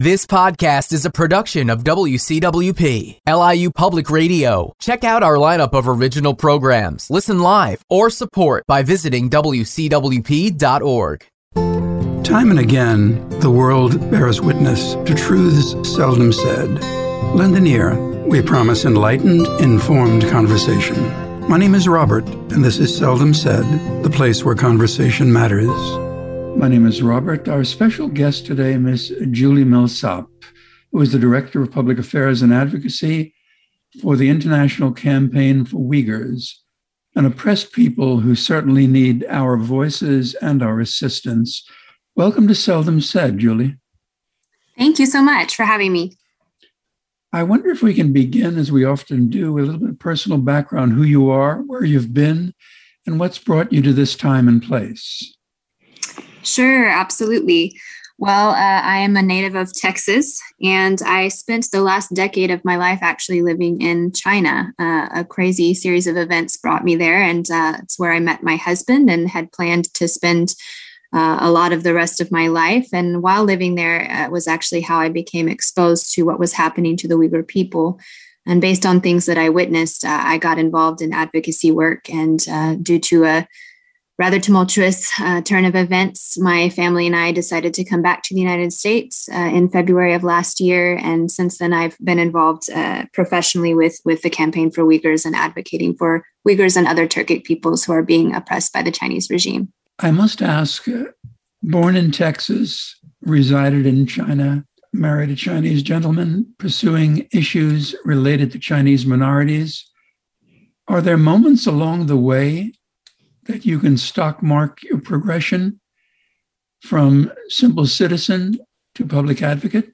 This podcast is a production of WCWP, LIU Public Radio. Check out our lineup of original programs, listen live, or support by visiting WCWP.org. Time and again, the world bears witness to truths seldom said. Lend an ear. We promise enlightened, informed conversation. My name is Robert, and this is Seldom Said, the place where conversation matters. My name is Robert. Our special guest today, Ms. Julie Millsap, who is the Director of Public Affairs and Advocacy for the International Campaign for Uyghurs, an oppressed people who certainly need our voices and our assistance. Welcome to Seldom Said, Julie. Thank you so much for having me. I wonder if we can begin, as we often do, with a little bit of personal background who you are, where you've been, and what's brought you to this time and place. Sure, absolutely. Well, uh, I am a native of Texas, and I spent the last decade of my life actually living in China. Uh, a crazy series of events brought me there, and uh, it's where I met my husband and had planned to spend uh, a lot of the rest of my life. And while living there, uh, was actually how I became exposed to what was happening to the Uyghur people. And based on things that I witnessed, uh, I got involved in advocacy work. And due to a rather tumultuous uh, turn of events, my family and I decided to come back to the United States uh, in February of last year, and since then I've been involved uh, professionally with with the campaign for Uyghurs and advocating for Uyghurs and other Turkic peoples who are being oppressed by the Chinese regime. I must ask: born in Texas, resided in China, married a Chinese gentleman, pursuing issues related to Chinese minorities. Are there moments along the way that you can stock mark your progression from simple citizen to public advocate?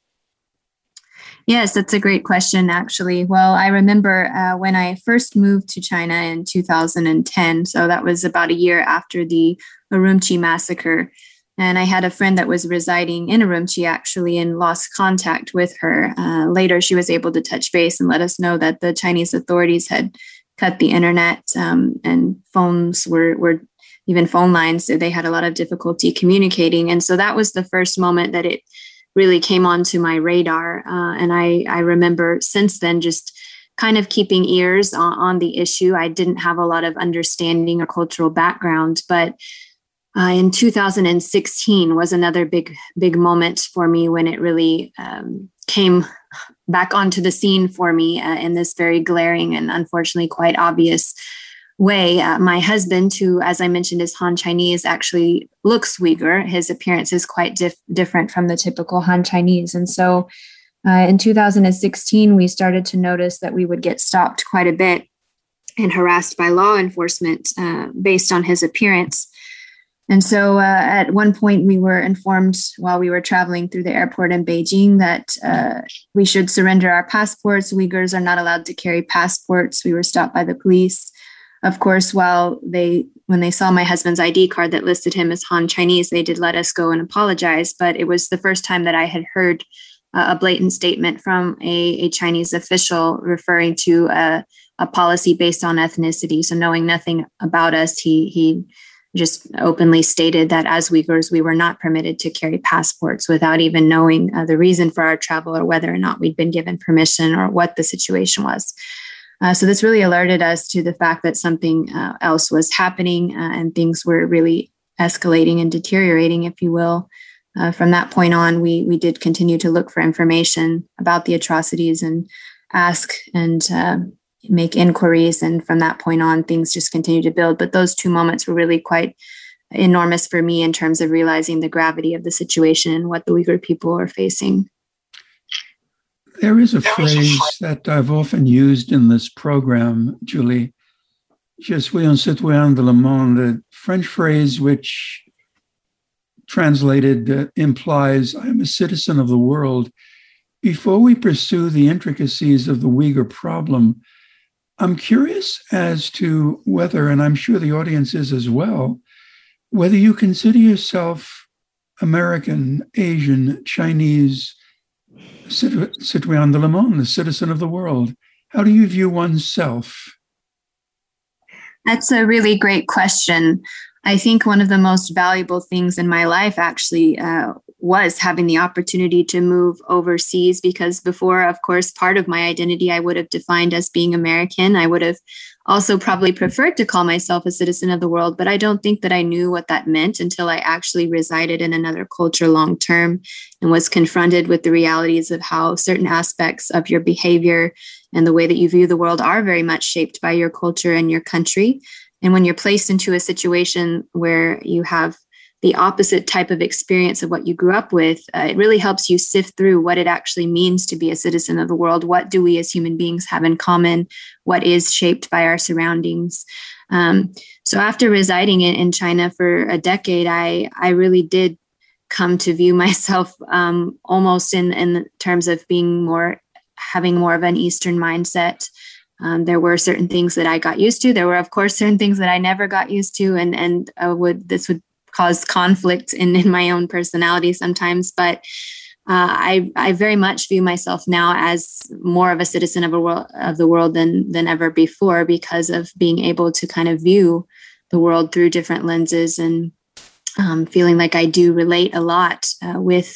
Yes, that's a great question, actually. Well, I remember uh, when I first moved to China in 2010. So that was about a year after the Urumqi massacre. And I had a friend that was residing in Urumqi actually and lost contact with her. Uh, later, she was able to touch base and let us know that the Chinese authorities had cut the internet um, and phones were were even phone lines so they had a lot of difficulty communicating. And so that was the first moment that it really came onto my radar uh, and i i remember since then just kind of keeping ears on, on, the issue. I didn't have a lot of understanding or cultural background but uh, in 2016 was another big big moment for me when it really um, came back onto the scene for me uh, in this very glaring and unfortunately quite obvious way. Uh, my husband, who, as I mentioned, is Han Chinese, actually looks Uyghur. His appearance is quite dif- different from the typical Han Chinese. And so uh, in 2016, we started to notice that we would get stopped quite a bit and harassed by law enforcement uh, based on his appearance. And so uh, at one point, we were informed while we were traveling through the airport in Beijing that uh, we should surrender our passports. Uyghurs are not allowed to carry passports. We were stopped by the police. Of course, while they, when they saw my husband's ID card that listed him as Han Chinese, they did let us go and apologize. But it was the first time that I had heard uh, a blatant statement from a, a Chinese official referring to a, a policy based on ethnicity. So knowing nothing about us, he he just openly stated that as Uyghurs, we were not permitted to carry passports without even knowing uh, the reason for our travel or whether or not we'd been given permission or what the situation was. Uh, so this really alerted us to the fact that something uh, else was happening uh, and things were really escalating and deteriorating, if you will. Uh, from that point on, we we did continue to look for information about the atrocities and ask and uh, make inquiries. And from that point on, things just continue to build. But those two moments were really quite enormous for me in terms of realizing the gravity of the situation and what the Uyghur people are facing. There is a phrase that I've often used in this program, Julie. Je suis un citoyen de le monde, a French phrase which translated uh, implies I am a citizen of the world. Before we pursue the intricacies of the Uyghur problem, I'm curious as to whether, and I'm sure the audience is as well, whether you consider yourself American, Asian, Chinese, citoyen de le monde, the citizen of the world. How do you view oneself? That's a really great question. I think one of the most valuable things in my life actually uh, was having the opportunity to move overseas because before, of course, part of my identity I would have defined as being American. I would have also probably preferred to call myself a citizen of the world, but I don't think that I knew what that meant until I actually resided in another culture long term and was confronted with the realities of how certain aspects of your behavior and the way that you view the world are very much shaped by your culture and your country. And when you're placed into a situation where you have the opposite type of experience of what you grew up with, uh, it really helps you sift through what it actually means to be a citizen of the world. What do we as human beings have in common? What is shaped by our surroundings? Um, so after residing in, in China for a decade, I I really did come to view myself um, almost in in terms of being more having more of an Eastern mindset. Um, there were certain things that I got used to. There were, of course, certain things that I never got used to, and and uh, would this would cause conflict in, in my own personality sometimes. But uh, I, I very much view myself now as more of a citizen of a world of the world than than ever before because of being able to kind of view the world through different lenses and um, feeling like I do relate a lot uh, with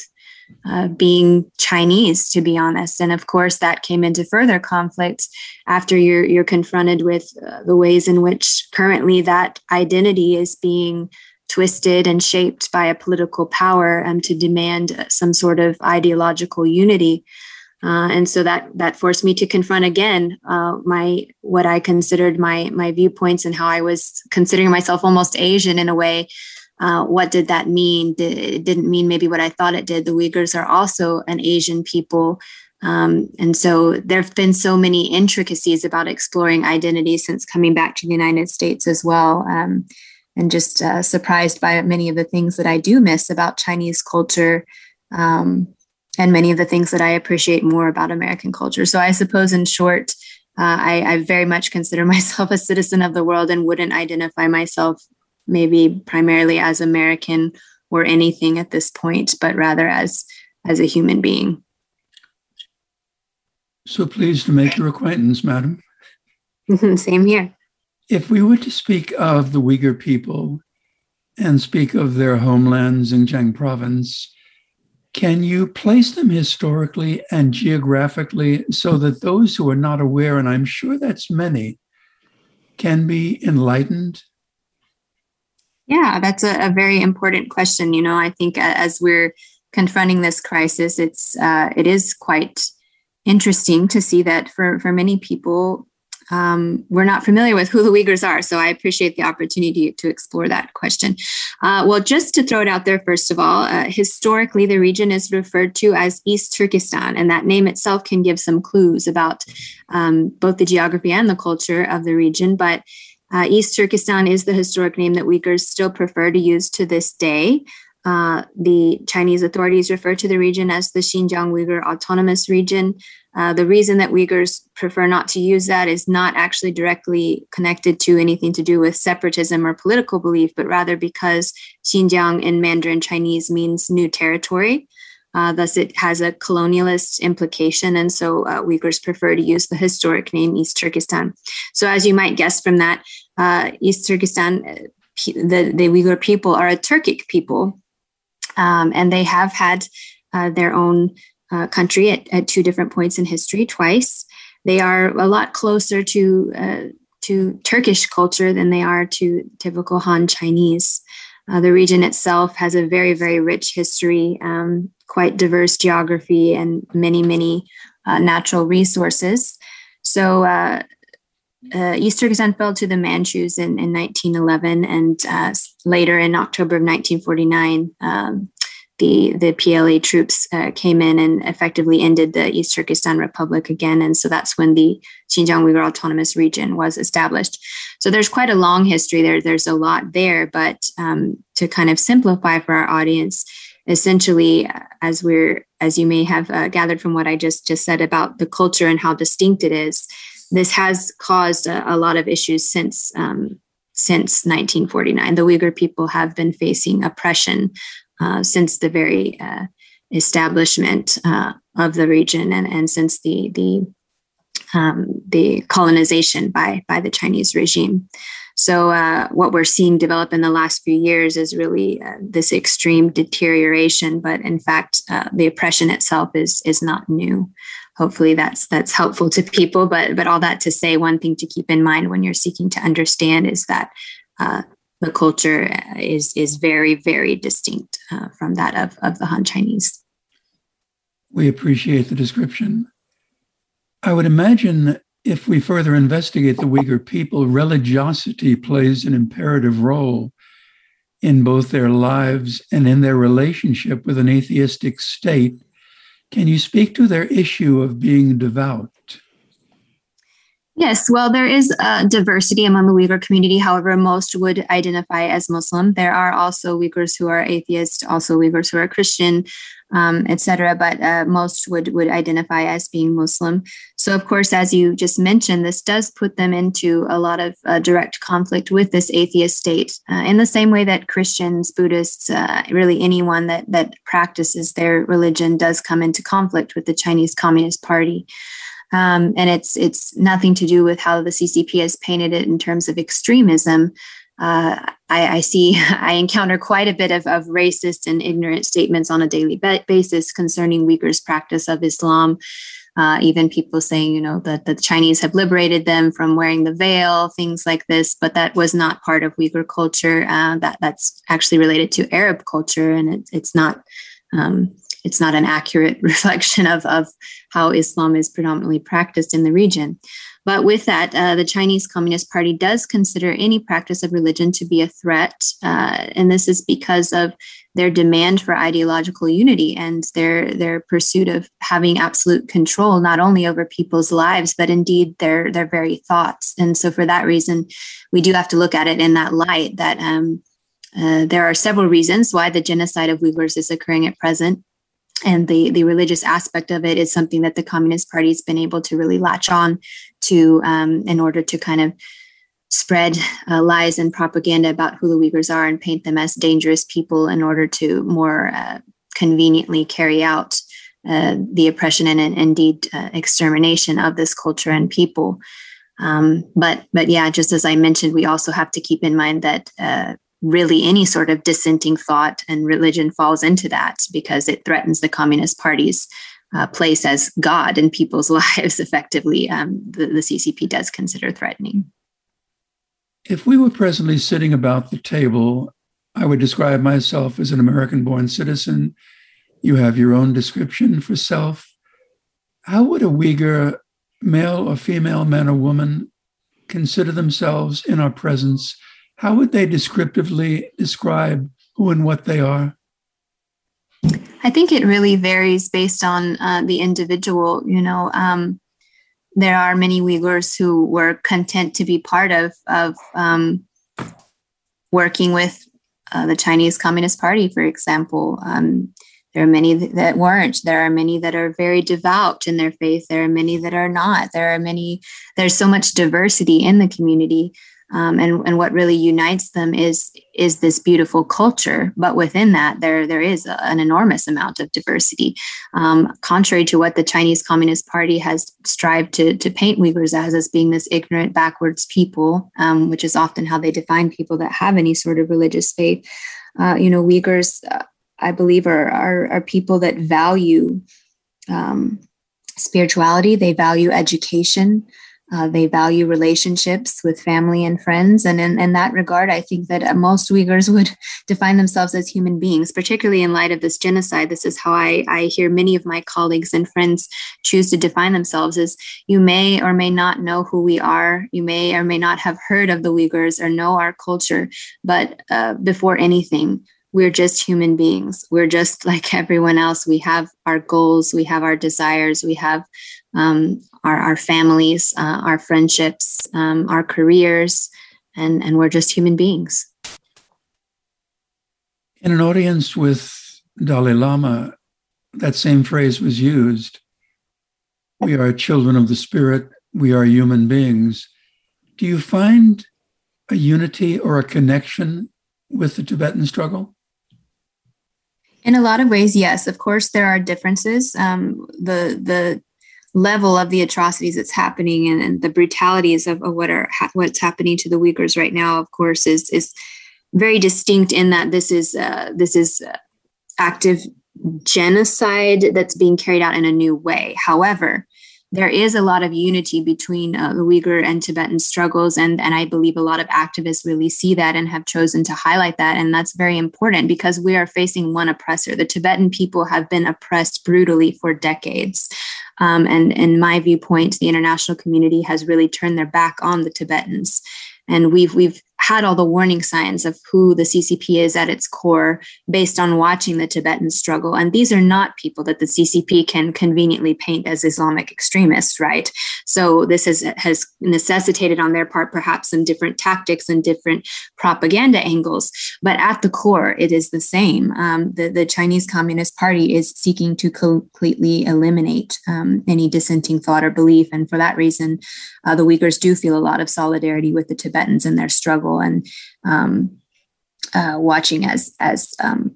uh, being Chinese, to be honest. And of course, that came into further conflict after you're you're confronted with uh, the ways in which currently that identity is being twisted and shaped by a political power um, to demand some sort of ideological unity. Uh, and so that that forced me to confront again uh, my what I considered my my viewpoints and how I was considering myself almost Asian in a way. Uh, what did that mean? Did, it didn't mean maybe what I thought it did. The Uyghurs are also an Asian people. Um, and so there have been so many intricacies about exploring identity since coming back to the United States as well. Um, and just uh, surprised by many of the things that I do miss about Chinese culture um, and many of the things that I appreciate more about American culture. So I suppose, in short, uh, I, I, very much consider myself a citizen of the world and wouldn't identify myself maybe primarily as American or anything at this point, but rather as as a human being. So pleased to make your acquaintance, madam. Same here. If we were to speak of the Uyghur people and speak of their homelands in Xinjiang province, can you place them historically and geographically so that those who are not aware, and I'm sure that's many, can be enlightened? Yeah, that's a, a very important question. You know, I think as we're confronting this crisis, it's uh, it is quite interesting to see that for for many people, um, we're not familiar with who the Uyghurs are. So I appreciate the opportunity to explore that question. Uh, well, just to throw it out there, first of all, uh, historically, the region is referred to as East Turkestan, and that name itself can give some clues about um, both the geography and the culture of the region. But uh, East Turkestan is the historic name that Uyghurs still prefer to use to this day. Uh, the Chinese authorities refer to the region as the Xinjiang Uyghur Autonomous Region. Uh, the reason that Uyghurs prefer not to use that is not actually directly connected to anything to do with separatism or political belief, but rather because Xinjiang in Mandarin Chinese means new territory. Uh, thus, it has a colonialist implication, and so uh, Uyghurs prefer to use the historic name East Turkestan. So, as you might guess from that, uh, East Turkestan, uh, the, the Uyghur people are a Turkic people, um, and they have had their own uh, country at, at two different points in history, twice. They are a lot closer to uh, to Turkish culture than they are to typical Han Chinese. Uh, the region itself has a very, very rich history, um, quite diverse geography, and many, many uh, natural resources. So, uh, uh, East Turkestan fell to the Manchus in, in 1911, and uh, later in October of 1949, um, the the PLA troops uh, came in and effectively ended the East Turkestan Republic again, and so that's when the Xinjiang Uyghur Autonomous Region was established. So there's quite a long history there. There's a lot there, but um, to kind of simplify for our audience, essentially, as we're as you may have uh, gathered from what I just just said about the culture and how distinct it is, this has caused a, a lot of issues since. Um, since 1949. The Uyghur people have been facing oppression uh, since the very uh, establishment uh, of the region and, and since the the um, the colonization by by the Chinese regime. So, uh, what we're seeing develop in the last few years is really uh, this extreme deterioration. But in fact, the oppression itself is is not new. Hopefully, that's that's helpful to people. But but all that to say, one thing to keep in mind when you're seeking to understand is that the culture is is very very distinct uh, from that of of the Han Chinese. We appreciate the description. I would imagine if we further investigate the Uyghur people, religiosity plays an imperative role in both their lives and in their relationship with an atheistic state. Can you speak to their issue of being devout? Yes, well, there is a diversity among the Uyghur community. However, most would identify as Muslim. There are also Uyghurs who are atheist, also Uyghurs who are Christian, um, etc. But uh, most would would identify as being Muslim. So, of course, as you just mentioned, this does put them into a lot of uh, direct conflict with this atheist state. Uh, in the same way that Christians, Buddhists, uh, really anyone that that practices their religion does come into conflict with the Chinese Communist Party. Um, and it's it's nothing to do with how the CCP has painted it in terms of extremism. Uh, I, I, see, I encounter quite a bit of, of racist and ignorant statements on a daily basis concerning Uyghurs' practice of Islam. Uh, even people saying, you know, that the Chinese have liberated them from wearing the veil, things like this. But that was not part of Uyghur culture. Uh, that that's actually related to Arab culture, and it, it's not. Um, it's not an accurate reflection of, of how Islam is predominantly practiced in the region. But with that, uh, the Chinese Communist Party does consider any practice of religion to be a threat. Uh, and this is because of their demand for ideological unity and their, their pursuit of having absolute control, not only over people's lives, but indeed their, their very thoughts. And so, for that reason, we do have to look at it in that light that um, uh, there are several reasons why the genocide of Uyghurs is occurring at present and the the religious aspect of it is something that the Communist Party has been able to really latch on to um, in order to kind of spread uh, lies and propaganda about who the Uyghurs are and paint them as dangerous people in order to more uh, conveniently carry out uh, the oppression and, and indeed uh, extermination of this culture and people. Um, but but yeah, just as I mentioned, we also have to keep in mind that uh, really any sort of dissenting thought and religion falls into that because it threatens the Communist Party's uh, place as God in people's lives, effectively, um, the, the CCP does consider threatening. If we were presently sitting about the table, I would describe myself as an American born citizen. You have your own description for self. How would a Uyghur, male or female, man or woman, consider themselves in our presence? How would they descriptively describe who and what they are? I think it really varies based on uh, the individual. You know, um, there are many Uyghurs who were content to be part of of um, working with uh, the Chinese Communist Party, for example. Um, there are many that weren't. There are many that are very devout in their faith. There are many that are not. There are many. There's so much diversity in the community um, and and what really unites them is is this beautiful culture. But within that, there there is a, an enormous amount of diversity. Um, contrary to what the Chinese Communist Party has strived to to paint Uyghurs as as being this ignorant, backwards people, um, which is often how they define people that have any sort of religious faith. Uh, you know, Uyghurs, uh, I believe, are, are are people that value um, spirituality. They value education. Uh, they value relationships with family and friends. And in, in that regard, I think that most Uyghurs would define themselves as human beings, particularly in light of this genocide. This is how I, I hear many of my colleagues and friends choose to define themselves as you may or may not know who we are. You may or may not have heard of the Uyghurs or know our culture. But uh, before anything, we're just human beings. We're just like everyone else. We have our goals, we have our desires, we have um, our, our families, uh, our friendships, um, our careers, and, and we're just human beings. In an audience with Dalai Lama, that same phrase was used. We are children of the spirit, we are human beings. Do you find a unity or a connection with the Tibetan struggle? In a lot of ways, yes. Of course, there are differences. Um, the the level of the atrocities that's happening and, and the brutalities of, of, what are ha- what's happening to the Uyghurs right now, of course, is is very distinct in that this is uh, this is uh, active genocide that's being carried out in a new way. However, there is a lot of unity between uh, the Uyghur and Tibetan struggles, and and I believe a lot of activists really see that and have chosen to highlight that, and that's very important because we are facing one oppressor. The Tibetan people have been oppressed brutally for decades, um, and in my viewpoint, the international community has really turned their back on the Tibetans, and we've we've had all the warning signs of who the CCP is at its core based on watching the Tibetan struggle. And these are not people that the CCP can conveniently paint as Islamic extremists, right? So this has, has necessitated on their part perhaps some different tactics and different propaganda angles. But at the core, it is the same. Um, the, the Chinese Communist Party is seeking to completely eliminate um, any dissenting thought or belief. And for that reason, uh, the Uyghurs do feel a lot of solidarity with the Tibetans in their struggle and um, uh, watching as as um,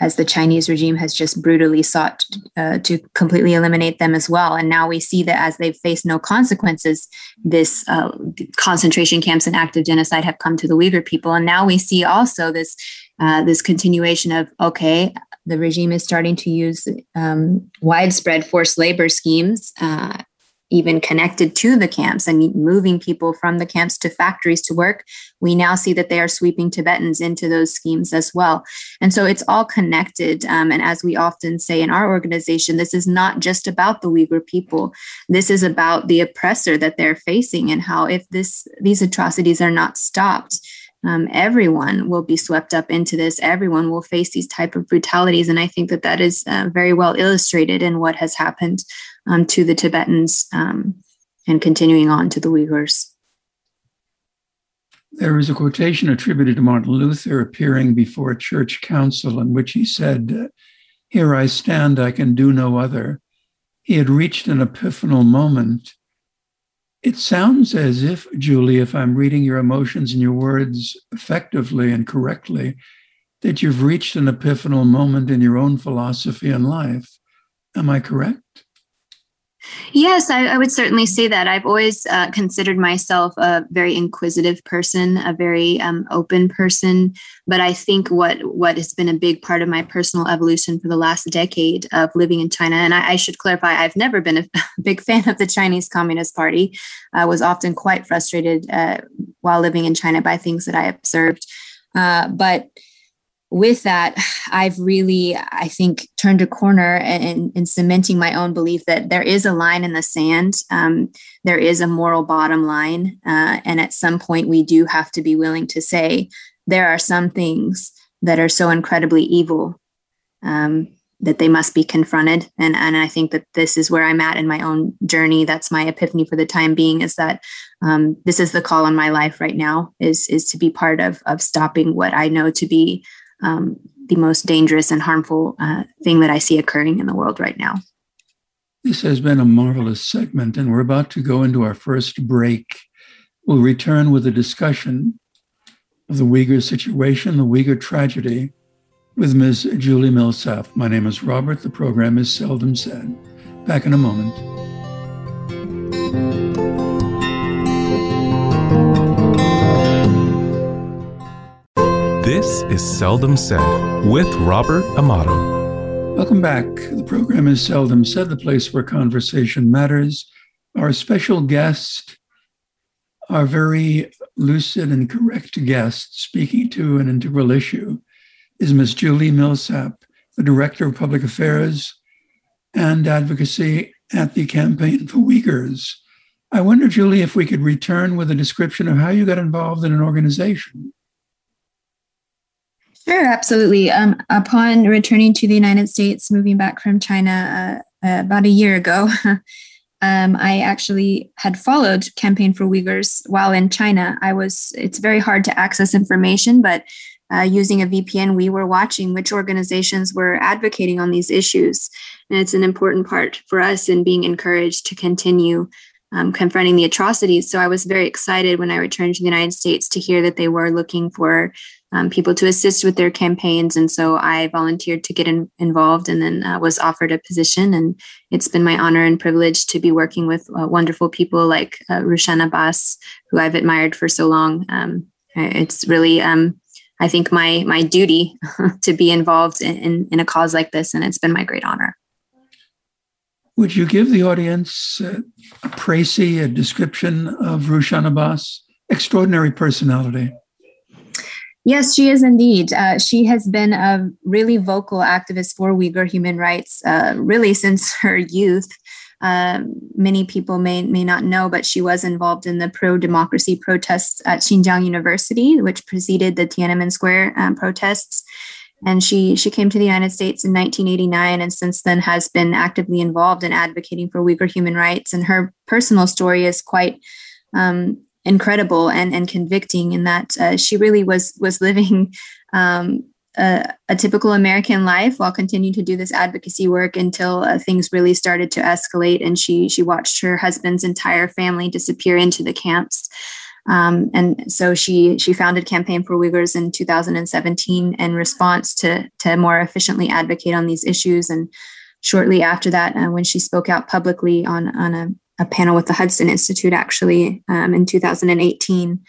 as the Chinese regime has just brutally sought uh, to completely eliminate them as well. And now we see that as they've faced no consequences, this uh, concentration camps and active genocide have come to the Uyghur people. And now we see also this uh, this continuation of okay, the regime is starting to use um, widespread forced labor schemes uh, even connected to the camps and moving people from the camps to factories to work, we now see that they are sweeping Tibetans into those schemes as well. And so it's all connected. Um, and as we often say in our organization, this is not just about the Uyghur people. This is about the oppressor that they're facing and how if this these atrocities are not stopped, um, everyone will be swept up into this everyone will face these type of brutalities and i think that that is uh, very well illustrated in what has happened um, to the Tibetans um, and continuing on to the Uyghurs. There is a quotation attributed to Martin Luther appearing before a church council in which he said, Here I stand, I can do no other. He had reached an epiphanal moment. It sounds as if, Julie, if I'm reading your emotions and your words effectively and correctly, that you've reached an epiphanal moment in your own philosophy and life. Am I correct? Yes, I, I, would certainly say that. I've always uh, considered myself a very inquisitive person, a very um, open person. But I think what what has been a big part of my personal evolution for the last decade of living in China, and I, I should clarify, I've never been a big fan of the Chinese Communist Party. I was often quite frustrated uh, while living in China by things that I observed. Uh, but with that, I've really, I think, turned a corner in, in cementing my own belief that there is a line in the sand. Um, there is a moral bottom line. Uh, and at some point, we do have to be willing to say there are some things that are so incredibly evil um, that they must be confronted. And, and I think that this is where I'm at in my own journey. That's my epiphany for the time being is that um, this is the call on my life right now is, is to be part of, of stopping what I know to be um, the most dangerous and harmful uh, thing that I see occurring in the world right now. This has been a marvelous segment, and we're about to go into our first break. We'll return with a discussion of the Uyghur situation, the Uyghur tragedy, with Ms. Julie Millsap. My name is Robert. The program is Seldom Said. Back in a moment. This is Seldom Said with Robert Amato. Welcome back. The program is Seldom Said, the place where conversation matters. Our special guest, our very lucid and correct guest speaking to an integral issue, is Ms. Julie Millsap, the Director of Public Affairs and Advocacy at the Campaign for Uyghurs. I wonder, Julie, if we could return with a description of how you got involved in an organization. Sure, absolutely. Um, upon returning to the United States, moving back from China uh, uh, about a year ago, um, I actually had followed Campaign for Uyghurs while in China. I was, it's very hard to access information, but uh, using a VPN, we were watching which organizations were advocating on these issues. And it's an important part for us in being encouraged to continue um, confronting the atrocities. So I was very excited when I returned to the United States to hear that they were looking for um, people to assist with their campaigns. And so I volunteered to get in, involved and then uh, was offered a position. And it's been my honor and privilege to be working with uh, wonderful people like uh, Rushan Abbas, who I've admired for so long. Um, it's really, um, I think, my my duty to be involved in, in, in, a cause like this, and it's been my great honor. Would you give the audience uh, a précis, a description of Rushan Abbas? Extraordinary personality. Yes, she is indeed. Uh, she has been a really vocal activist for Uyghur human rights uh, really since her youth. Um, many people may may not know, but she was involved in the pro-democracy protests at Xinjiang University, which preceded the Tiananmen Square um, protests. And she she came to the United States in 1989, and since then has been actively involved in advocating for Uyghur human rights. And her personal story is quite um, incredible and and convicting in that uh, she really was was living um, a, a, typical American life while continuing to do this advocacy work until uh, things really started to escalate, and she she watched her husband's entire family disappear into the camps. Um, and so she she founded Campaign for Uyghurs in 2017 in response to to more efficiently advocate on these issues. And shortly after that, uh, when she spoke out publicly on on a, a, panel with the Hudson Institute, actually um, in 2018,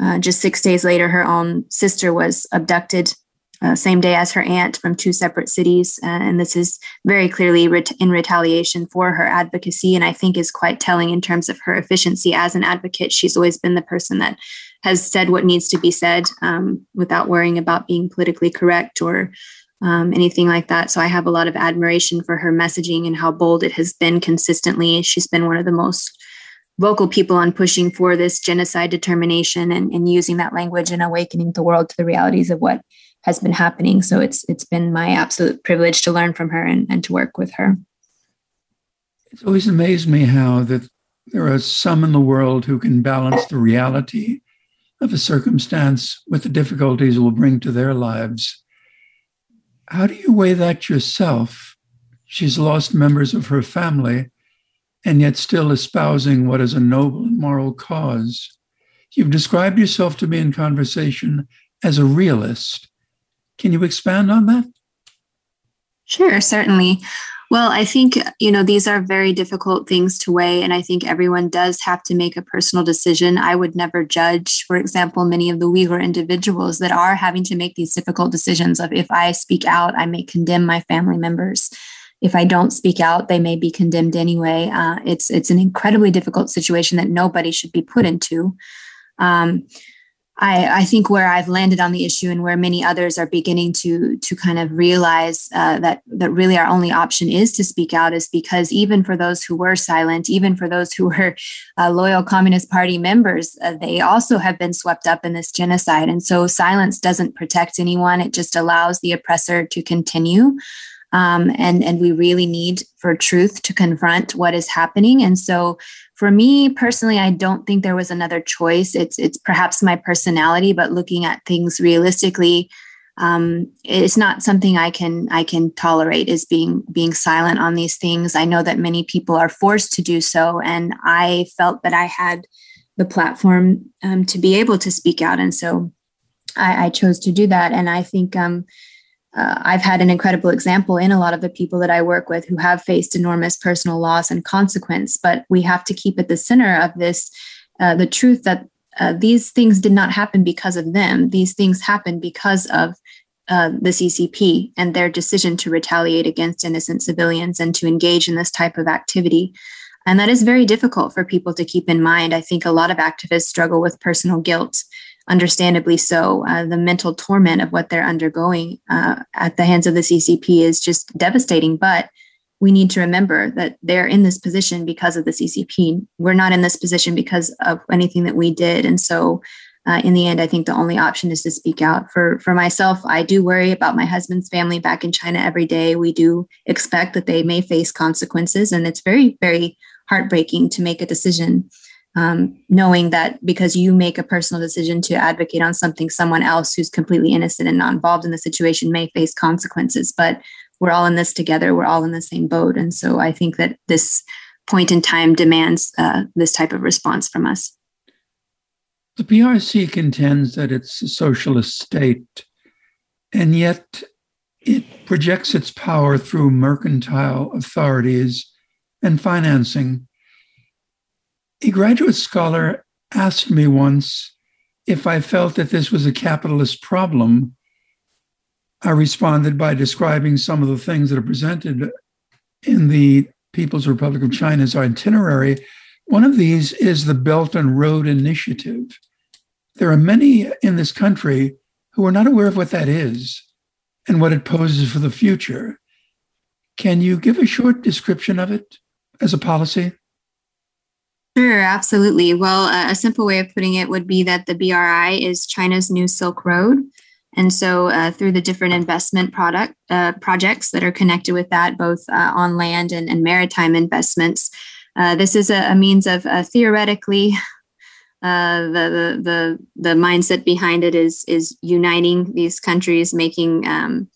uh, just six days later, her own sister was abducted uh, same day as her aunt from two separate cities. Uh, and this is very clearly ret- in retaliation for her advocacy. And I think is quite telling in terms of her efficiency as an advocate. She's always been the person that has said what needs to be said um, without worrying about being politically correct or um, anything like that. So I have a lot of admiration for her messaging and how bold it has been consistently. She's been one of the most vocal people on pushing for this genocide determination and, and using that language and awakening the world to the realities of what has been happening. So it's it's been my absolute privilege to learn from her and, and to work with her. It's always amazed me how that there are some in the world who can balance the reality of a circumstance with the difficulties it will bring to their lives. How do you weigh that yourself? She's lost members of her family and yet still espousing what is a noble and moral cause. You've described yourself to me in conversation as a realist. Can you expand on that? Sure, certainly. Well, I think, you know, these are very difficult things to weigh. And I think everyone does have to make a personal decision. I would never judge, for example, many of the Uyghur individuals that are having to make these difficult decisions of if I speak out, I may condemn my family members. If I don't speak out, they may be condemned anyway. Uh, it's it's an incredibly difficult situation that nobody should be put into. Um, I, I, think where I've landed on the issue and where many others are beginning to to kind of realize uh, that that really our only option is to speak out is because even for those who were silent, even for those who were uh, loyal Communist Party members, uh, they also have been swept up in this genocide. And so silence doesn't protect anyone; it just allows the oppressor to continue. Um, and and we really need for truth to confront what is happening. And so for me personally i don't think there was another choice. It's it's perhaps my personality but looking at things realistically um, it's not something i can i can tolerate is being being silent on these things. I know that many people are forced to do so and i felt that i had the platform um, to be able to speak out. And so I, I chose to do that. And i think um, uh, I've had an incredible example in a lot of the people that I work with who have faced enormous personal loss and consequence. But we have to keep at the center of this uh, the truth that uh, these things did not happen because of them. These things happened because of uh, the CCP and their decision to retaliate against innocent civilians and to engage in this type of activity. And that is very difficult for people to keep in mind. I think a lot of activists struggle with personal guilt understandably so. Uh, the mental torment of what they're undergoing uh, at the hands of the CCP is just devastating. But we need to remember that they're in this position because of the CCP. We're not in this position because of anything that we did. And so, uh, in the end, I think the only option is to speak out. For for myself, I do worry about my husband's family back in China every day. We do expect that they may face consequences, and it's very very heartbreaking to make a decision um, knowing that because you make a personal decision to advocate on something, someone else who's completely innocent and not involved in the situation may face consequences. But we're all in this together. We're all in the same boat. And so I think that this point in time demands uh, this type of response from us. The PRC contends that it's a socialist state, and yet it projects its power through mercantile authorities and financing. A graduate scholar asked me once if I felt that this was a capitalist problem. I responded by describing some of the things that are presented in the People's Republic of China's itinerary. One of these is the Belt and Road Initiative. There are many in this country who are not aware of what that is and what it poses for the future. Can you give a short description of it as a policy? Sure, absolutely. Well, a simple way of putting it would be that the BRI is China's new Silk Road. And so, uh, through the different investment product uh, projects that are connected with that, both uh, on land and, and maritime investments, uh, this is a, a means of uh, theoretically uh, the, the the the mindset behind it is is uniting these countries, making um,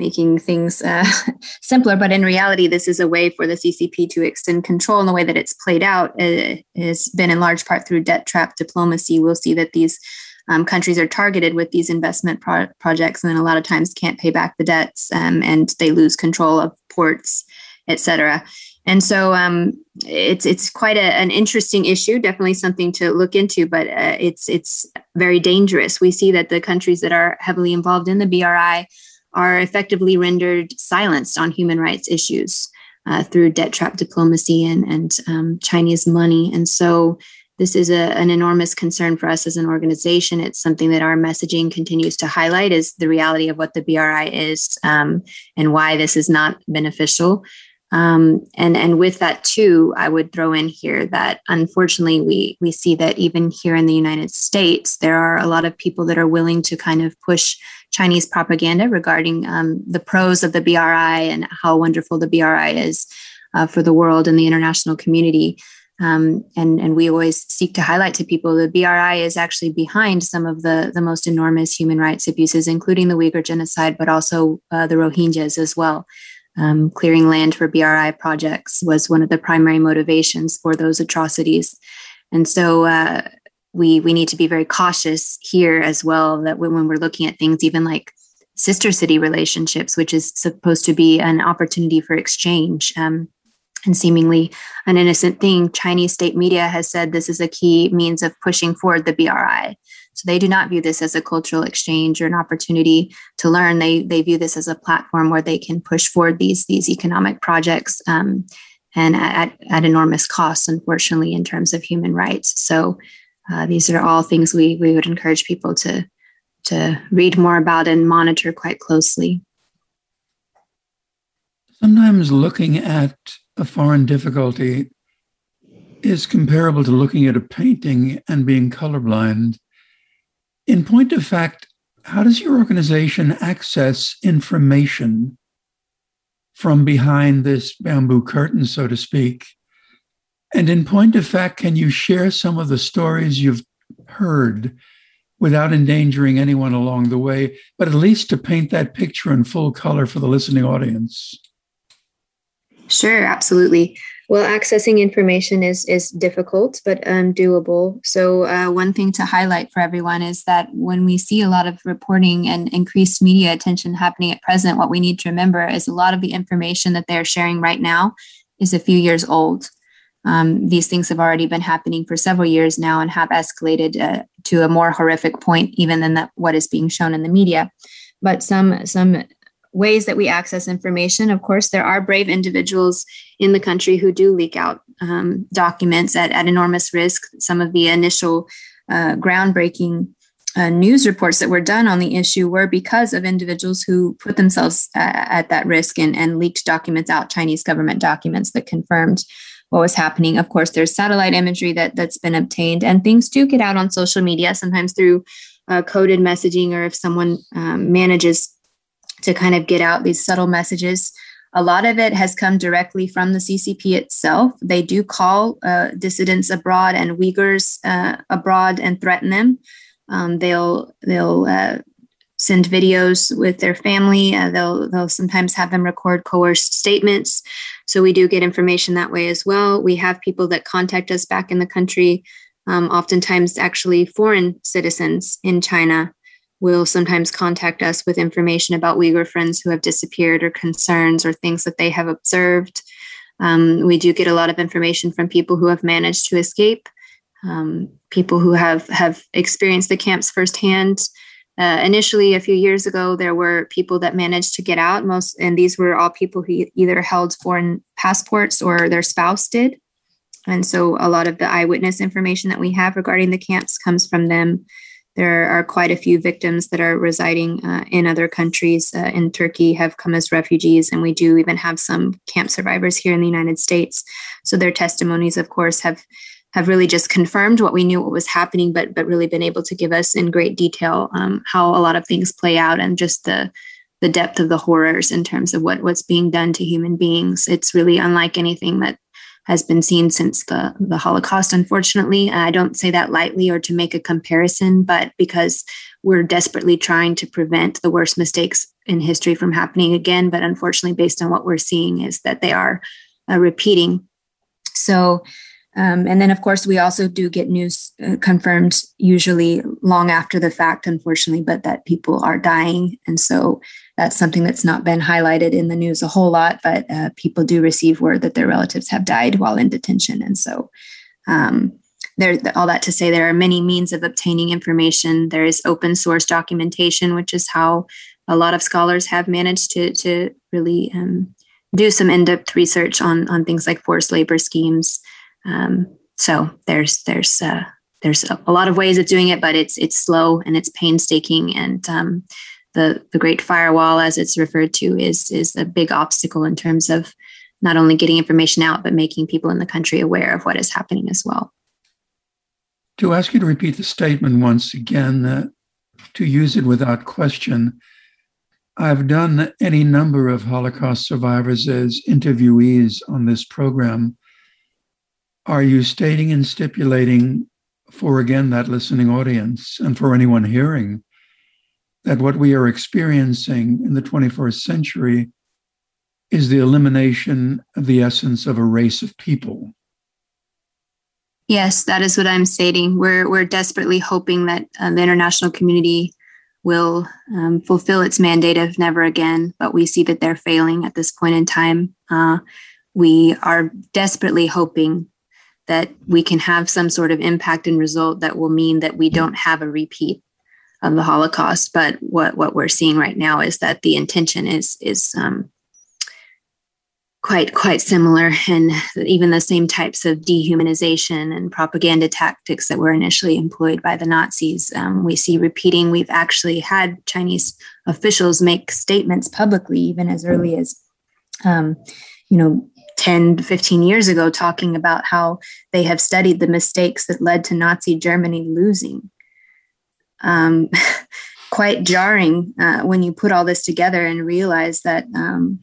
making things uh, simpler. But in reality, this is a way for the CCP to extend control. And the way that it's played out uh, has been in large part through debt trap diplomacy. We'll see that these um, countries are targeted with these investment pro- projects, and then a lot of times can't pay back the debts, um, and they lose control of ports, etc. And so um, it's it's quite a, an interesting issue, definitely something to look into, but uh, it's it's very dangerous. We see that the countries that are heavily involved in the BRI are effectively rendered silenced on human rights issues uh, through debt trap diplomacy and and um, Chinese money. And so this is a, an enormous concern for us as an organization. It's something that our messaging continues to highlight is the reality of what the BRI is um, and why this is not beneficial. Um, and and with that too, I would throw in here that unfortunately we we see that even here in the United States, there are a lot of people that are willing to kind of push Chinese propaganda regarding um, the pros of the BRI and how wonderful the BRI is uh, for the world and the international community. Um, and and we always seek to highlight to people the BRI is actually behind some of the the most enormous human rights abuses, including the Uyghur genocide, but also uh, the Rohingyas as well. Um, clearing land for BRI projects was one of the primary motivations for those atrocities. And so uh, we, we need to be very cautious here as well that when, when we're looking at things, even like sister city relationships, which is supposed to be an opportunity for exchange. Um, and seemingly an innocent thing, Chinese state media has said this is a key means of pushing forward the BRI. So they do not view this as a cultural exchange or an opportunity to learn. They they view this as a platform where they can push forward these these economic projects um, and at, at enormous costs, unfortunately, in terms of human rights. So uh, these are all things we we would encourage people to to read more about and monitor quite closely. Sometimes looking at a foreign difficulty is comparable to looking at a painting and being colorblind. In point of fact, how does your organization access information from behind this bamboo curtain, so to speak? And in point of fact, can you share some of the stories you've heard without endangering anyone along the way, but at least to paint that picture in full color for the listening audience? Sure, absolutely. Well, accessing information is is difficult, but um, doable. So, uh, one thing to highlight for everyone is that when we see a lot of reporting and increased media attention happening at present, what we need to remember is a lot of the information that they're sharing right now is a few years old. Um, these things have already been happening for several years now and have escalated uh, to a more horrific point, even than that, what is being shown in the media. But some some ways that we access information. Of course, there are brave individuals in the country who do leak out um, documents at, at enormous risk. Some of the initial uh, groundbreaking uh, news reports that were done on the issue were because of individuals who put themselves uh, at that risk and, and leaked documents out, Chinese government documents that confirmed what was happening. Of course, there's satellite imagery that that's been obtained, and things do get out on social media sometimes through uh, coded messaging, or if someone um, manages to kind of get out these subtle messages. A lot of it has come directly from the CCP itself. They do call uh, dissidents abroad and Uyghurs uh, abroad and threaten them. Um, they'll they'll uh, send videos with their family. Uh, they'll they'll sometimes have them record coerced statements. So we do get information that way as well. We have people that contact us back in the country, um, oftentimes actually foreign citizens in China will sometimes contact us with information about Uyghur friends who have disappeared or concerns or things that they have observed. Um, we do get a lot of information from people who have managed to escape, um, people who have have experienced the camps firsthand. Uh, initially, a few years ago, there were people that managed to get out. Most, and these were all people who either held foreign passports or their spouse did. And so, a lot of the eyewitness information that we have regarding the camps comes from them there are quite a few victims that are residing uh, in other countries uh, in Turkey have come as refugees, and we do even have some camp survivors here in the United States. So their testimonies, of course, have have really just confirmed what we knew what was happening, but but really been able to give us in great detail um, how a lot of things play out and just the the depth of the horrors in terms of what what's being done to human beings. It's really unlike anything that has been seen since the, the Holocaust, unfortunately. I don't say that lightly or to make a comparison, but because we're desperately trying to prevent the worst mistakes in history from happening again. But unfortunately, based on what we're seeing, is that they are uh, repeating. So, um, and then, of course, we also do get news uh, confirmed usually long after the fact, unfortunately, but that people are dying. And so that's something that's not been highlighted in the news a whole lot, but uh, people do receive word that their relatives have died while in detention. And so, um, there, all that to say, there are many means of obtaining information. There is open source documentation, which is how a lot of scholars have managed to, to really um, do some in-depth research on, on things like forced labor schemes. Um, so there's there's uh, there's a, lot of ways of doing it, but it's it's slow and it's painstaking and um, the the Great Firewall, as it's referred to, is is a big obstacle in terms of not only getting information out but making people in the country aware of what is happening as well. To ask you to repeat the statement once again, uh, to use it without question. I've done any number of Holocaust survivors as interviewees on this program. Are you stating and stipulating for again that listening audience and for anyone hearing that what we are experiencing in the 21st century is the elimination of the essence of a race of people. Yes, that is what I'm stating. We're we're desperately hoping that uh, the international community will um, fulfill its mandate of never again, but we see that they're failing at this point in time. Uh, we are desperately hoping that we can have some sort of impact and result that will mean that we don't have a repeat of the Holocaust. But what what we're seeing right now is that the intention is is um, quite quite similar, and even the same types of dehumanization and propaganda tactics that were initially employed by the Nazis. Um, we see repeating. We've actually had Chinese officials make statements publicly, even as early as um, you know 10 15 years ago talking about how they have studied the mistakes that led to Nazi Germany losing um, quite jarring uh, when you put all this together and realize that um,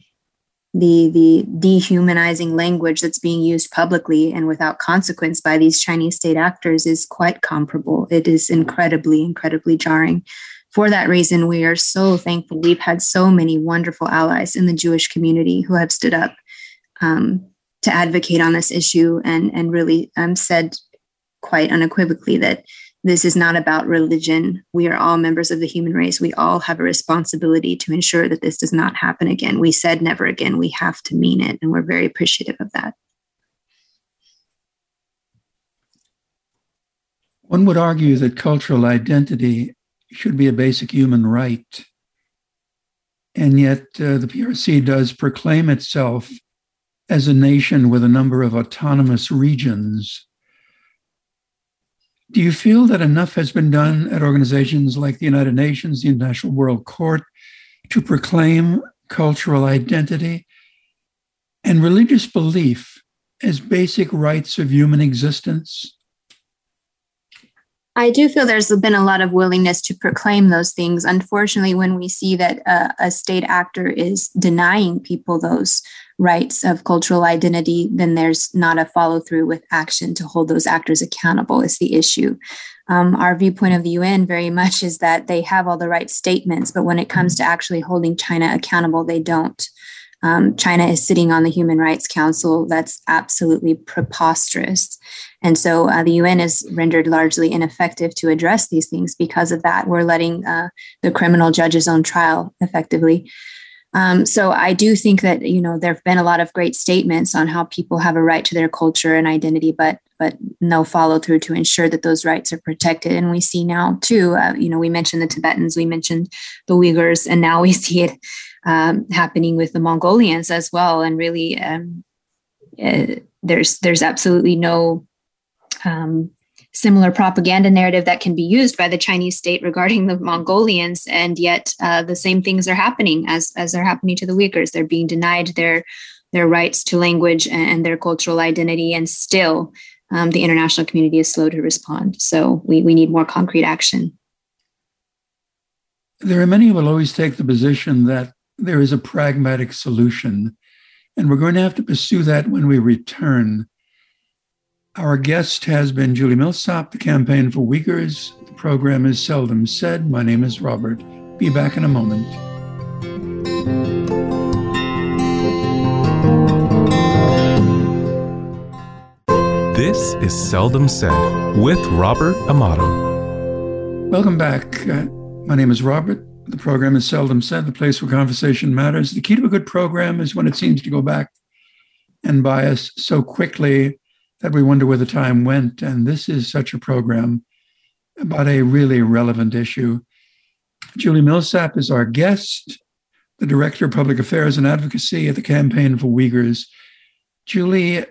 the the dehumanizing language that's being used publicly and without consequence by these Chinese state actors is quite comparable. It is incredibly, incredibly jarring. For that reason, we are so thankful. We've had so many wonderful allies in the Jewish community who have stood up um, to advocate on this issue and and really um, said quite unequivocally that this is not about religion. We are all members of the human race. We all have a responsibility to ensure that this does not happen again. We said never again. We have to mean it, and we're very appreciative of that. One would argue that cultural identity should be a basic human right. And yet, uh, the PRC does proclaim itself as a nation with a number of autonomous regions do you feel that enough has been done at organizations like the United Nations, the International World Court, to proclaim cultural identity and religious belief as basic rights of human existence? I do feel there's been a lot of willingness to proclaim those things. Unfortunately, when we see that uh, a state actor is denying people those rights of cultural identity, then there's not a follow through with action to hold those actors accountable, is the issue. Um, our viewpoint of the UN very much is that they have all the right statements, but when it comes to actually holding China accountable, they don't. Um, China is sitting on the Human Rights Council. That's absolutely preposterous. And so uh, the UN is rendered largely ineffective to address these things because of that. We're letting uh, the criminal judge's own trial effectively. Um, so I do think that you know there have been a lot of great statements on how people have a right to their culture and identity, but but no follow through to ensure that those rights are protected. And we see now too, uh, you know, we mentioned the Tibetans, we mentioned the Uyghurs, and now we see it um, happening with the Mongolians as well. And really, um, uh, there's there's absolutely no um, similar propaganda narrative that can be used by the Chinese state regarding the Mongolians, and yet uh, the same things are happening as as they're happening to the Uyghurs. They're being denied their their rights to language and their cultural identity, and still um, the international community is slow to respond. So we we need more concrete action. There are many who will always take the position that there is a pragmatic solution. And we're going to have to pursue that when we return. Our guest has been Julie Millsap, the Campaign for Uyghurs. The program is Seldom Said. My name is Robert. Be back in a moment. This is Seldom Said with Robert Amato. Welcome back. Uh, my name is Robert. The program is seldom said, the place where conversation matters. The key to a good program is when it seems to go back and by us so quickly that we wonder where the time went. And this is such a program about a really relevant issue. Julie Millsap is our guest, the Director of Public Affairs and Advocacy at the Campaign for Uyghurs. Julie,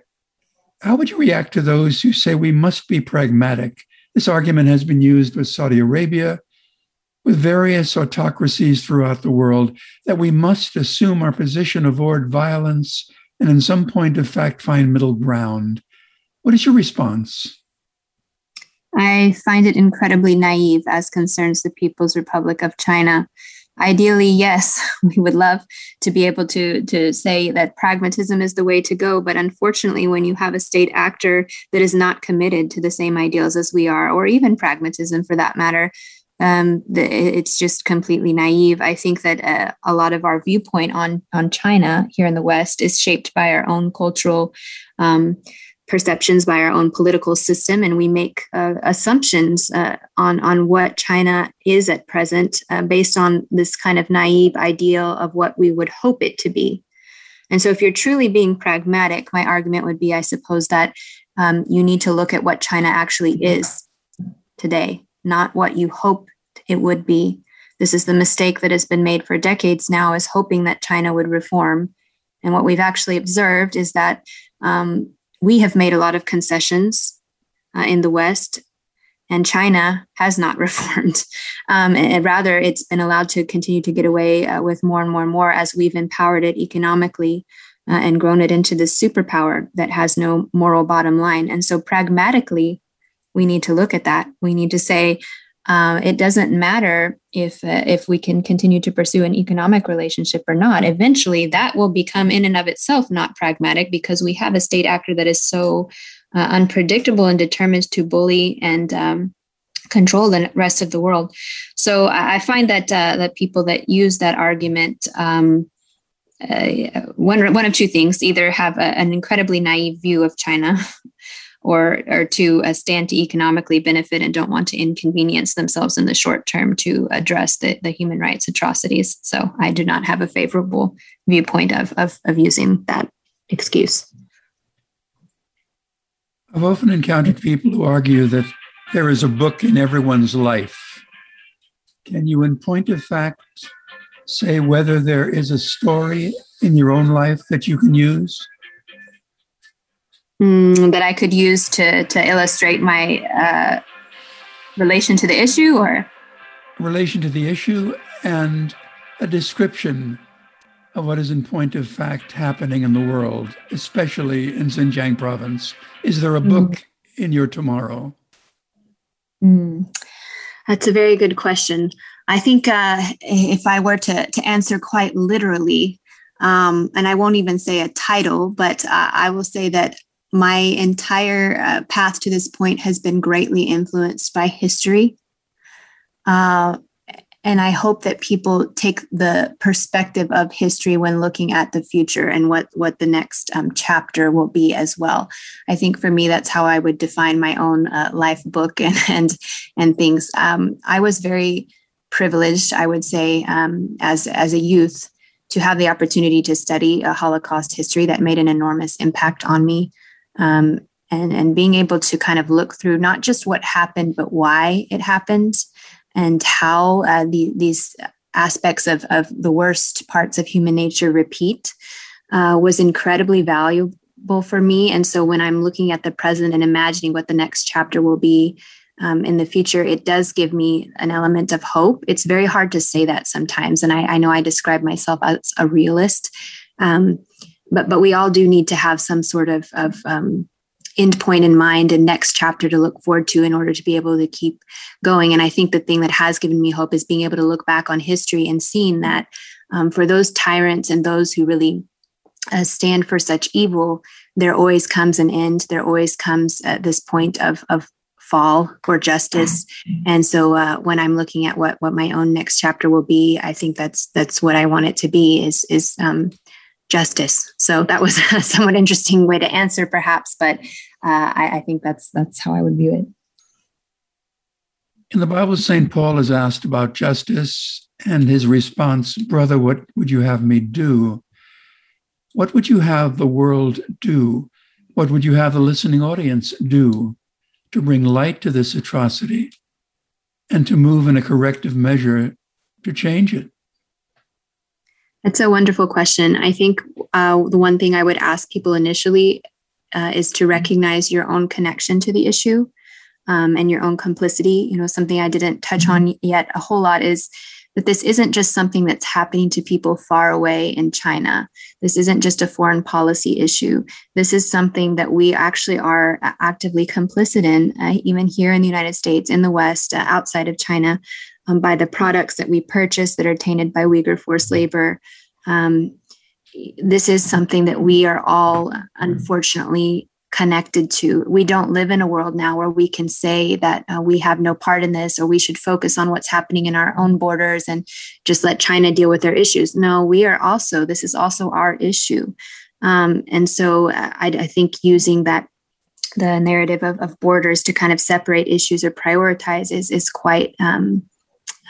how would you react to those who say we must be pragmatic? This argument has been used with Saudi Arabia, with various autocracies throughout the world that we must assume our position, avoid violence, and in some point of fact find middle ground. What is your response? I find it incredibly naive as concerns the People's Republic of China. Ideally, yes, we would love to be able to, to say that pragmatism is the way to go. But unfortunately, when you have a state actor that is not committed to the same ideals as we are, or even pragmatism for that matter, um, the, it's just completely naive. I think that uh, a lot of our viewpoint on on China here in the West is shaped by our own cultural um, perceptions, by our own political system, and we make uh, assumptions uh, on on what China is at present uh, based on this kind of naive ideal of what we would hope it to be. And so, if you're truly being pragmatic, my argument would be, I suppose, that um, you need to look at what China actually is today not what you hoped it would be. This is the mistake that has been made for decades now, is hoping that China would reform. And what we've actually observed is that um, we have made a lot of concessions uh, in the West, and China has not reformed. Um, and rather, it's been allowed to continue to get away uh, with more and more and more as we've empowered it economically uh, and grown it into this superpower that has no moral bottom line. And so, pragmatically, we need to look at that. We need to say uh, it doesn't matter if uh, if we can continue to pursue an economic relationship or not. Eventually, that will become in and of itself not pragmatic because we have a state actor that is so uh, unpredictable and determined to bully and um, control the rest of the world. So I find that uh, that people that use that argument. Um, uh, one, one of two things either have a, an incredibly naive view of China or or to uh, stand to economically benefit and don't want to inconvenience themselves in the short term to address the, the human rights atrocities. So I do not have a favorable viewpoint of, of, of using that excuse. I've often encountered people who argue that there is a book in everyone's life. Can you, in point of fact, say whether there is a story in your own life that you can use? Mm, that I could use to to illustrate my uh, relation to the issue, or relation to the issue and a description of what is in point of fact happening in the world, especially in Xinjiang province. Is there a book mm. in your tomorrow? Mm, that's a very good question. I think uh, if I were to, to answer quite literally, um, and I won't even say a title, but uh, I will say that my entire uh, path to this point has been greatly influenced by history. Uh, and I hope that people take the perspective of history when looking at the future and what what the next um, chapter will be as well. I think for me, that's how I would define my own uh, life book and and and things. Um, I was very privileged, I would say, um, as as a youth, to have the opportunity to study a Holocaust history that made an enormous impact on me. Um, and, and being able to kind of look through not just what happened, but why it happened and how uh, the, these aspects of, of the worst parts of human nature repeat uh, was incredibly valuable for me. And so when I'm looking at the present and imagining what the next chapter will be um, in the future, it does give me an element of hope. It's very hard to say that sometimes. And I, I know I describe myself as a realist. Um, but but we all do need to have some sort of of um, end point in mind and next chapter to look forward to in order to be able to keep going. And I think the thing that has given me hope is being able to look back on history and seeing that um, for those tyrants and those who really uh, stand for such evil, there always comes an end. There always comes at this point of of fall or justice. And so uh, when I'm looking at what what my own next chapter will be, I think that's that's what I want it to be is is um, justice. So that was a somewhat interesting way to answer, perhaps, but uh, I, I think that's that's how I would view it. In the Bible, St. Paul is asked about justice, and his response, Brother, what would you have me do? What would you have the world do? What would you have the listening audience do to bring light to this atrocity and to move in a corrective measure to change it? That's a wonderful question. I think uh, the one thing I would ask people initially uh, is to recognize your own connection to the issue um, and your own complicity. You know, something I didn't touch on yet a whole lot is that this isn't just something that's happening to people far away in China. This isn't just a foreign policy issue. This is something that we actually are actively complicit in, uh, even here in the United States, in the West, uh, outside of China, um, by the products that we purchase that are tainted by Uyghur forced labor. Um, this is something that we are all unfortunately connected to. We don't live in a world now where we can say that uh, we have no part in this or we should focus on what's happening in our own borders and just let China deal with their issues. No, we are also, this is also our issue. Um, and so uh, I, I, think using that, the narrative of, of, borders to kind of separate issues or prioritize is, is quite um,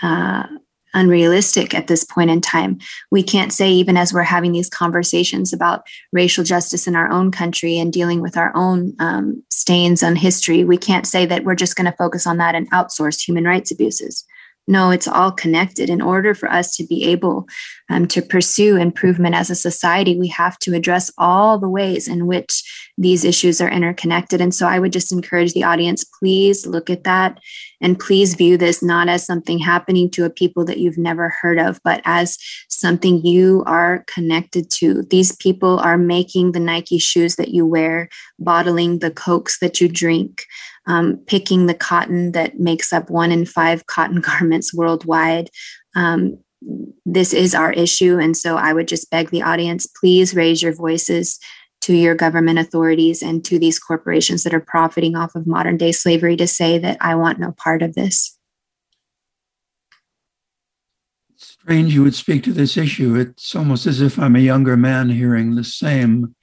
uh, unrealistic at this point in time. We can't say, even as we're having these conversations about racial justice in our own country and dealing with our own um, stains on history, we can't say that we're just going to focus on that and outsource human rights abuses. No, it's all connected. In order for us to be able um, to pursue improvement as a society, we have to address all the ways in which these issues are interconnected. And so I would just encourage the audience please look at that and please view this not as something happening to a people that you've never heard of, but as something you are connected to. These people are making the Nike shoes that you wear, bottling the Cokes that you drink. Um, picking the cotton that makes up one in five cotton garments worldwide. Um, this is our issue. And so I would just beg the audience please raise your voices to your government authorities and to these corporations that are profiting off of modern day slavery to say that I want no part of this. Strange you would speak to this issue. It's almost as if I'm a younger man hearing the same.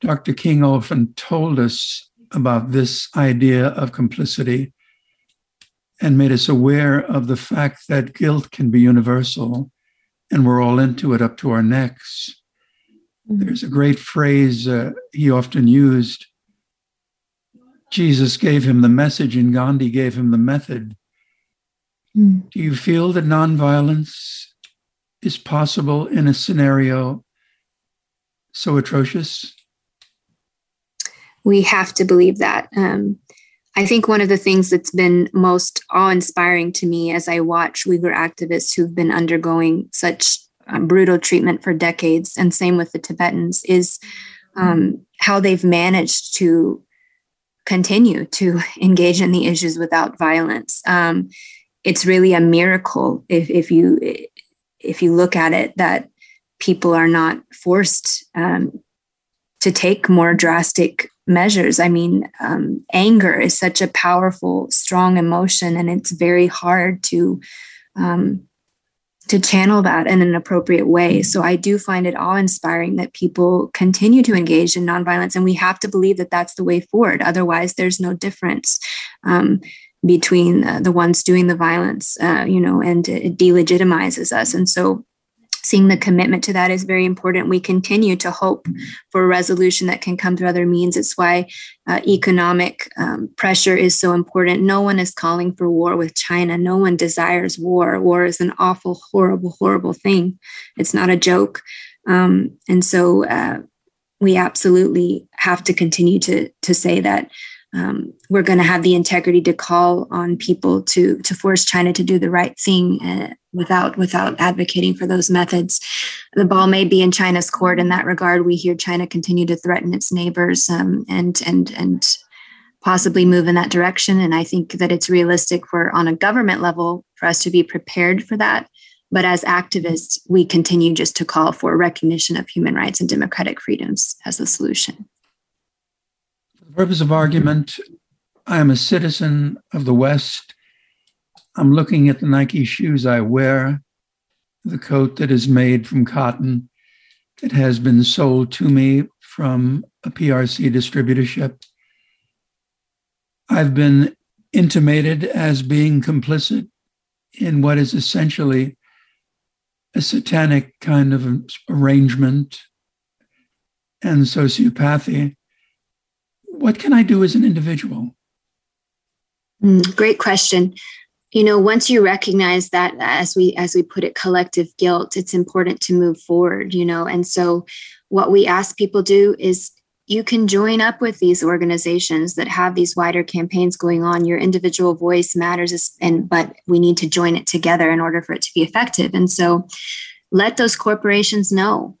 Dr. King often told us about this idea of complicity and made us aware of the fact that guilt can be universal and we're all into it up to our necks. Mm-hmm. There's a great phrase uh, he often used. Jesus gave him the message and Gandhi gave him the method. Mm. Do you feel that nonviolence is possible in a scenario so atrocious? We have to believe that. Um, I think one of the things that's been most awe inspiring to me as I watch Uyghur activists who've been undergoing such um, brutal treatment for decades, and same with the Tibetans, is um, how they've managed to continue to engage in the issues without violence. Um, it's really a miracle if, if you if you look at it that people are not forced um, to take more drastic measures. I mean, um, anger is such a powerful, strong emotion, and it's very hard to um, to channel that in an appropriate way. So I do find it awe inspiring that people continue to engage in nonviolence, and we have to believe that that's the way forward. Otherwise, there's no difference. Um, between uh, the ones doing the violence, uh, you know, and it delegitimizes us. And so seeing the commitment to that is very important. We continue to hope for a resolution that can come through other means. It's why uh, economic um, pressure is so important. No one is calling for war with China. No one desires war. War is an awful, horrible, horrible thing. It's not a joke. Um, and so uh, we absolutely have to continue to, to say that um, we're going to have the integrity to call on people to to force China to do the right thing uh, without without advocating for those methods. The ball may be in China's court in that regard. We hear China continue to threaten its neighbors um, and and and possibly move in that direction. And I think that it's realistic for on a government level for us to be prepared for that. But as activists, we continue just to call for recognition of human rights and democratic freedoms as the solution purpose of argument, I am a citizen of the West. I'm looking at the Nike shoes I wear, the coat that is made from cotton that has been sold to me from a PRC distributorship. I've been intimated as being complicit in what is essentially a satanic kind of arrangement and sociopathy what can I do as an individual? Mm, great question. You know, once you recognize that, as we as we put it, collective guilt, it's important to move forward. You know, and so what we ask people do is you can join up with these organizations that have these wider campaigns going on your individual voice matters and but we need to join it together in order for it to be effective and so let those corporations know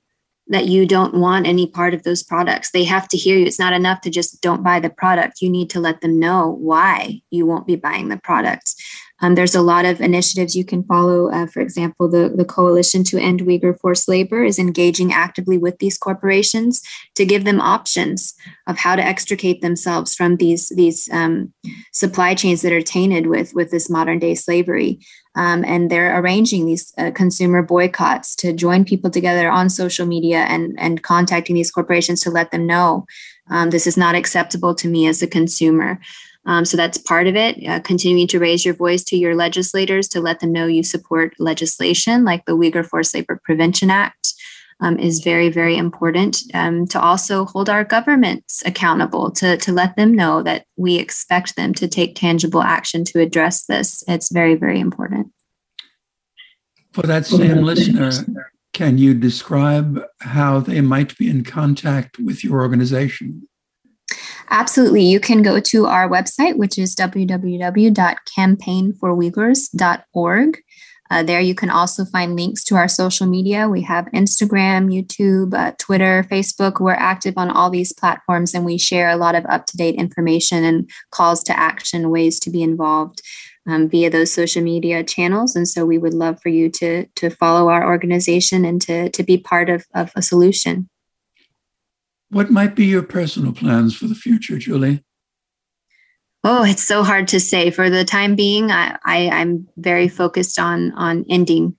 that you don't want any part of those products. They have to hear you. It's not enough to just don't buy the product. You need to let them know why you won't be buying the products. Um, there's a lot of initiatives you can follow. Uh, for example, the, the Coalition to End Uyghur Forced Labor is engaging actively with these corporations to give them options of how to extricate themselves from these, these um, supply chains that are tainted with, with this modern day slavery. Um, and they're arranging these uh, consumer boycotts to join people together on social media and, and contacting these corporations to let them know um, this is not acceptable to me as a consumer. Um, so that's part of it. Uh, continuing to raise your voice to your legislators to let them know you support legislation like the Uyghur Forced Labor Prevention Act. Um, is very, very important um, to also hold our governments accountable, to, to let them know that we expect them to take tangible action to address this. It's very, very important. For that same listener, can you describe how they might be in contact with your organization? Absolutely. You can go to our website, which is www.campaignforuyghurs.org. Uh, there you can also find links to our social media. We have Instagram, YouTube, uh, Twitter, Facebook. We're active on all these platforms and we share a lot of up to date information and calls to action, ways to be involved um, via those social media channels. And so we would love for you to, to follow our organization and to, to be part of, of a solution. What might be your personal plans for the future, Julie? Oh, it's so hard to say. For the time being, I, I am very focused on on ending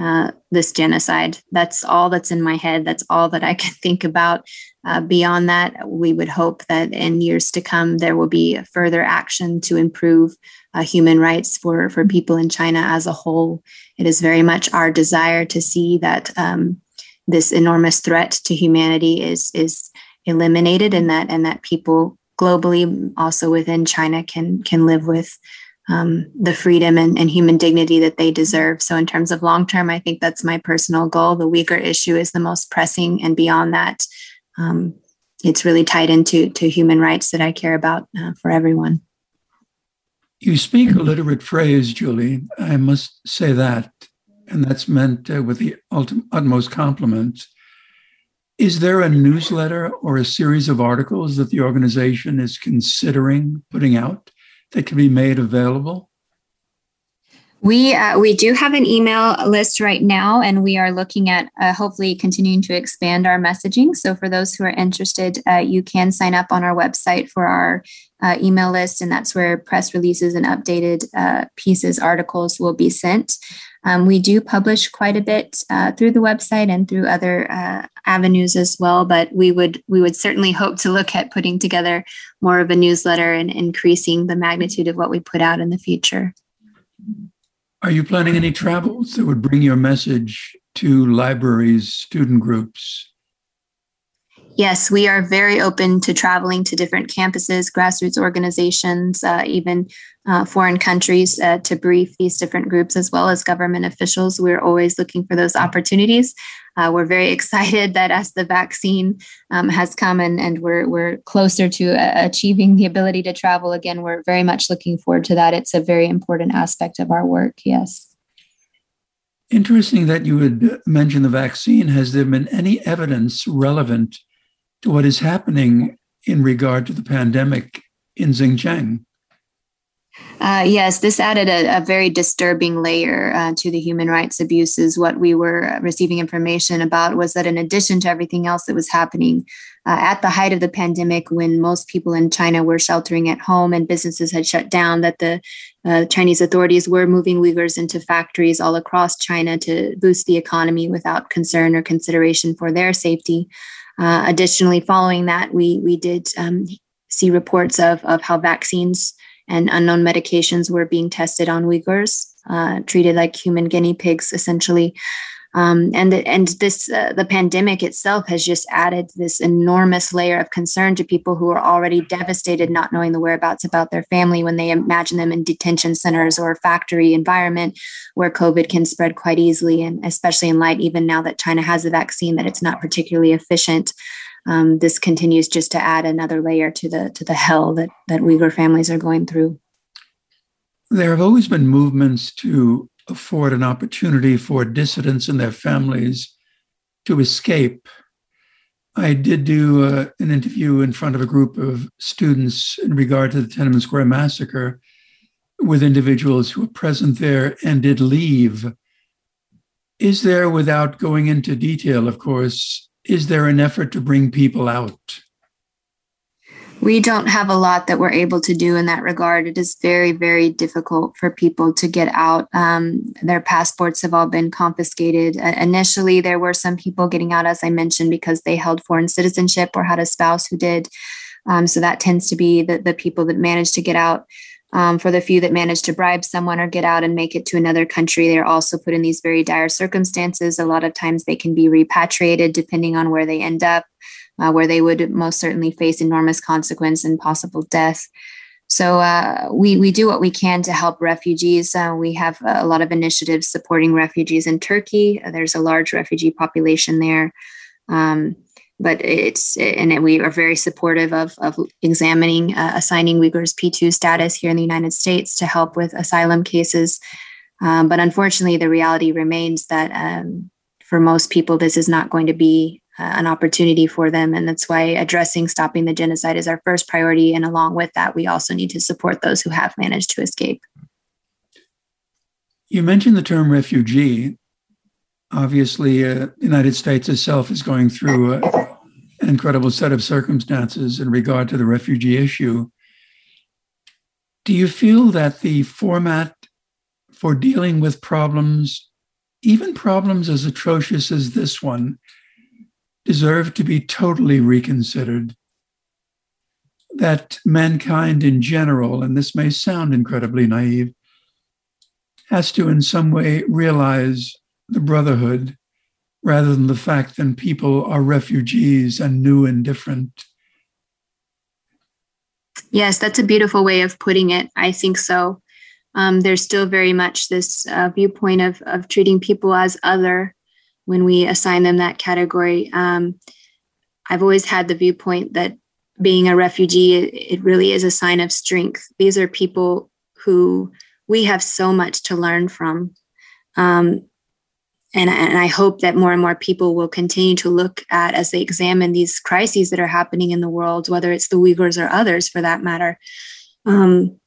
uh, this genocide. That's all that's in my head. That's all that I can think about. Uh, beyond that, we would hope that in years to come there will be further action to improve uh, human rights for for people in China as a whole. It is very much our desire to see that um, this enormous threat to humanity is is eliminated, and that and that people globally, also within China, can can live with um, the freedom and, and, human dignity that they deserve. So, in terms of long term, I think that's my personal goal. The Uyghur issue is the most pressing, and beyond that, um, it's really tied into to human rights that I care about uh, for everyone. You speak a literate phrase, Julie. I must say that, and that's meant uh, with the utmost compliment. Is there a newsletter or a series of articles that the organization is considering putting out that can be made available? We uh, we do have an email list right now, and we are looking at uh, hopefully continuing to expand our messaging. So, for those who are interested, uh, you can sign up on our website for our uh, email list, and that's where press releases and updated uh, pieces, articles will be sent. Um, we do publish quite a bit uh, through the website and through other uh, avenues as well. But we would we would certainly hope to look at putting together more of a newsletter and increasing the magnitude of what we put out in the future. Are you planning any travels that would bring your message to libraries, student groups, Yes, we are very open to traveling to different campuses, grassroots organizations, uh, even uh, foreign countries uh, to brief these different groups as well as government officials. We're always looking for those opportunities. Uh, we're very excited that as the vaccine um, has come and, and we're, we're closer to uh, achieving the ability to travel again, we're very much looking forward to that. It's a very important aspect of our work. Yes. Interesting that you would mention the vaccine. Has there been any evidence relevant to what is happening in regard to the pandemic in Xinjiang? Uh, yes, this added a, a very disturbing layer uh, to the human rights abuses. What we were receiving information about was that, in addition to everything else that was happening uh, at the height of the pandemic, when most people in China were sheltering at home and businesses had shut down, that the uh, Chinese authorities were moving Uyghurs into factories all across China to boost the economy without concern or consideration for their safety. Uh, additionally, following that, we we did um, see reports of of how vaccines and unknown medications were being tested on Uyghurs, uh, treated like human guinea pigs, essentially. Um, and the, and this uh, the pandemic itself has just added this enormous layer of concern to people who are already devastated, not knowing the whereabouts about their family when they imagine them in detention centers or factory environment where COVID can spread quite easily, and especially in light even now that China has a vaccine that it's not particularly efficient. Um, this continues just to add another layer to the to the hell that that Uyghur families are going through. There have always been movements to afford an opportunity for dissidents and their families to escape. I did do uh, an interview in front of a group of students in regard to the Tiananmen Square massacre with individuals who were present there and did leave. Is there, without going into detail, of course, is there an effort to bring people out? we don't have a lot that we're able to do in that regard. It is very, very difficult for people to get out. Um, their passports have all been confiscated. Uh, initially, there were some people getting out, as I mentioned, because they held foreign citizenship or had a spouse who did. Um, so that tends to be the, the people that manage to get out. Um, for the few that manage to bribe someone or get out and make it to another country, they're also put in these very dire circumstances. A lot of times they can be repatriated depending on where they end up uh, where they would most certainly face enormous consequence and possible death. So uh, we we do what we can to help refugees. Uh, we have a lot of initiatives supporting refugees in Turkey. There's a large refugee population there, um, but it's and we are very supportive of of examining uh, assigning Uyghurs P2 status here in the United States to help with asylum cases. Um, but unfortunately, the reality remains that um, for most people, this is not going to be uh, an opportunity for them. And that's why addressing stopping the genocide is our first priority. And along with that, we also need to support those who have managed to escape. You mentioned the term refugee. Obviously, uh, the United States itself is going through a, incredible set of circumstances in regard to the refugee issue. Do you feel that the format for dealing with problems, even problems as atrocious as this one, deserve to be totally reconsidered. That mankind in general, and this may sound incredibly naive, has to in some way realize the brotherhood rather than the fact that people are refugees and new and different. Yes, that's a beautiful way of putting it. I think so. Um, there's still very much this uh, viewpoint of, of treating people as other when we assign them that category. Um, I've always had the viewpoint that being a refugee, it, it really is a sign of strength. These are people who we have so much to learn from. Um, and, and I hope that more and more people will continue to look at as they examine these crises that are happening in the world, whether it's the Uyghurs or others for that matter. Um,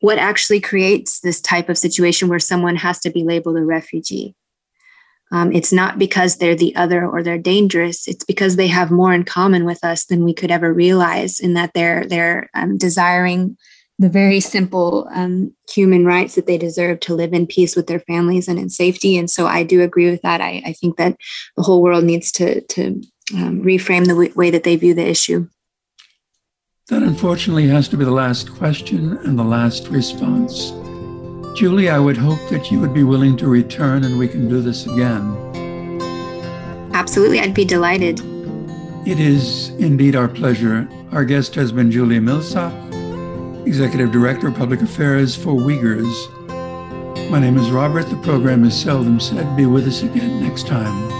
what actually creates this type of situation where someone has to be labeled a refugee? Um, it's not because they're the other or they're dangerous. It's because they have more in common with us than we could ever realize, in that they're they're um, desiring the very simple um, human rights that they deserve to live in peace with their families and in safety. And so I do agree with that. I, I think that the whole world needs to, to um, reframe the w- way that they view the issue. That unfortunately has to be the last question and the last response. Julie, I would hope that you would be willing to return and we can do this again. Absolutely, I'd be delighted. It is indeed our pleasure. Our guest has been Julie Millsap, Executive Director of Public Affairs for Uyghurs. My name is Robert. The program is Seldom Said. Be with us again next time.